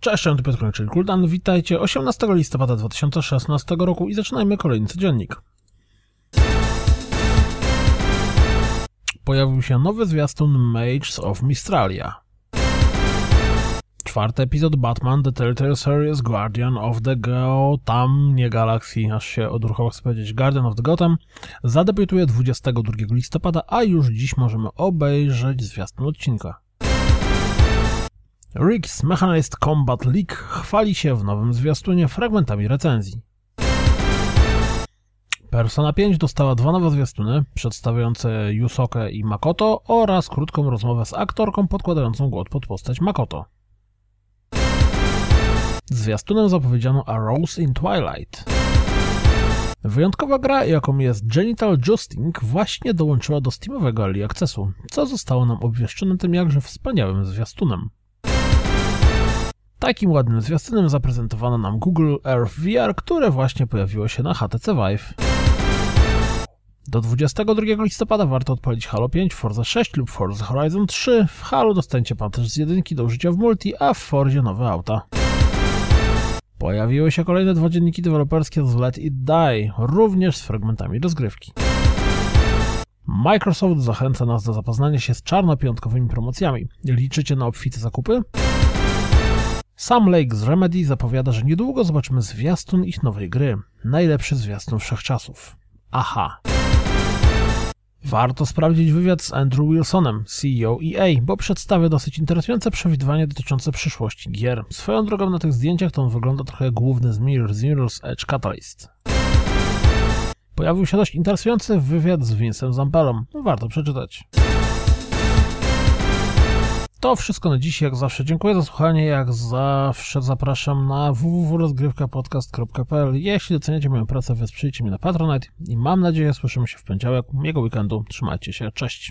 Cześć, tu Piotr czyli Kuldan. Witajcie 18 listopada 2016 roku i zaczynajmy kolejny codziennik. Pojawił się nowy zwiastun Mages of Mistralia. Czwarty epizod Batman The Telltale Series Guardian of the Gotham, nie Galaxy, aż się odruchowo chcę powiedzieć, Guardian of the Gotham, zadebiutuje 22 listopada, a już dziś możemy obejrzeć zwiastun odcinka. Rick's Mechanized Combat League chwali się w nowym zwiastunie fragmentami recenzji. Persona 5 dostała dwa nowe zwiastuny, przedstawiające Yusokę i Makoto oraz krótką rozmowę z aktorką podkładającą głos pod postać Makoto. Zwiastunem zapowiedziano A Rose in Twilight. Wyjątkowa gra, jaką jest Genital Justing, właśnie dołączyła do Steamowego Early Accessu, co zostało nam obwieszczone tym jakże wspaniałym zwiastunem. Takim ładnym zwiastunem zaprezentowano nam Google Earth VR, które właśnie pojawiło się na HTC Vive. Do 22 listopada warto odpalić Halo 5, Forza 6 lub Forza Horizon 3. W Halo dostaniecie pan też z jedynki do użycia w multi, a w Forzie nowe auta. Pojawiły się kolejne dwa dzienniki deweloperskie z Let It Die, również z fragmentami rozgrywki. Microsoft zachęca nas do zapoznania się z czarnopiątkowymi promocjami. Liczycie na obfite zakupy? Sam Lake z Remedy zapowiada, że niedługo zobaczymy zwiastun ich nowej gry. Najlepszy zwiastun wszechczasów. Aha. Warto sprawdzić wywiad z Andrew Wilsonem, CEO EA, bo przedstawia dosyć interesujące przewidywanie dotyczące przyszłości gier. Swoją drogą na tych zdjęciach to on wygląda trochę główny z Mirror Mirror's Edge Catalyst. Pojawił się dość interesujący wywiad z Vincem Zampelą. Warto przeczytać. To wszystko na dziś, jak zawsze. Dziękuję za słuchanie, jak zawsze zapraszam na www.rozgrywkapodcast.pl Jeśli doceniacie moją pracę, wesprzyjcie mnie na Patronite i mam nadzieję słyszymy się w poniedziałek, miłego weekendu, trzymajcie się, cześć!